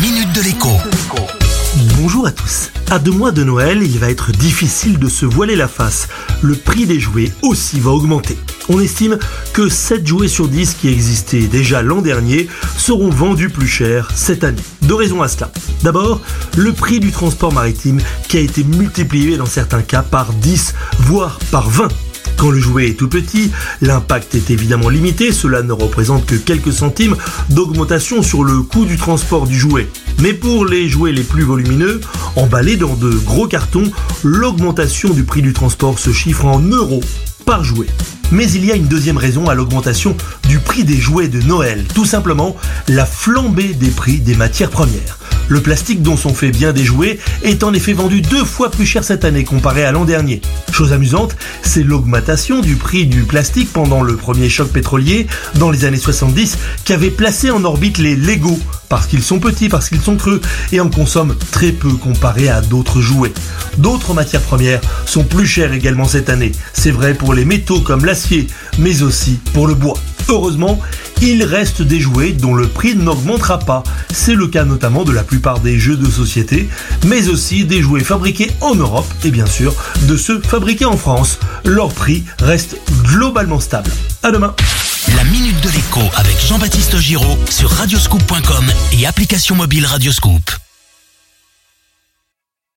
minute de l'écho. Bonjour à tous. À deux mois de Noël, il va être difficile de se voiler la face. Le prix des jouets aussi va augmenter. On estime que 7 jouets sur 10 qui existaient déjà l'an dernier seront vendus plus cher cette année. Deux raisons à cela. D'abord, le prix du transport maritime qui a été multiplié dans certains cas par 10, voire par 20 quand le jouet est tout petit, l'impact est évidemment limité, cela ne représente que quelques centimes d'augmentation sur le coût du transport du jouet. Mais pour les jouets les plus volumineux, emballés dans de gros cartons, l'augmentation du prix du transport se chiffre en euros par jouet. Mais il y a une deuxième raison à l'augmentation du prix des jouets de Noël, tout simplement la flambée des prix des matières premières. Le plastique dont sont faits bien des jouets est en effet vendu deux fois plus cher cette année comparé à l'an dernier. Chose amusante, c'est l'augmentation du prix du plastique pendant le premier choc pétrolier dans les années 70 qui avait placé en orbite les Lego parce qu'ils sont petits, parce qu'ils sont creux et en consomment très peu comparé à d'autres jouets. D'autres matières premières sont plus chères également cette année. C'est vrai pour les métaux comme l'acier, mais aussi pour le bois. Heureusement, il reste des jouets dont le prix n'augmentera pas. C'est le cas notamment de la plupart des jeux de société, mais aussi des jouets fabriqués en Europe et bien sûr de ceux fabriqués en France. Leur prix reste globalement stable. À demain. La minute de l'écho avec Jean-Baptiste Giraud sur radioscoop.com et application mobile Radioscoop.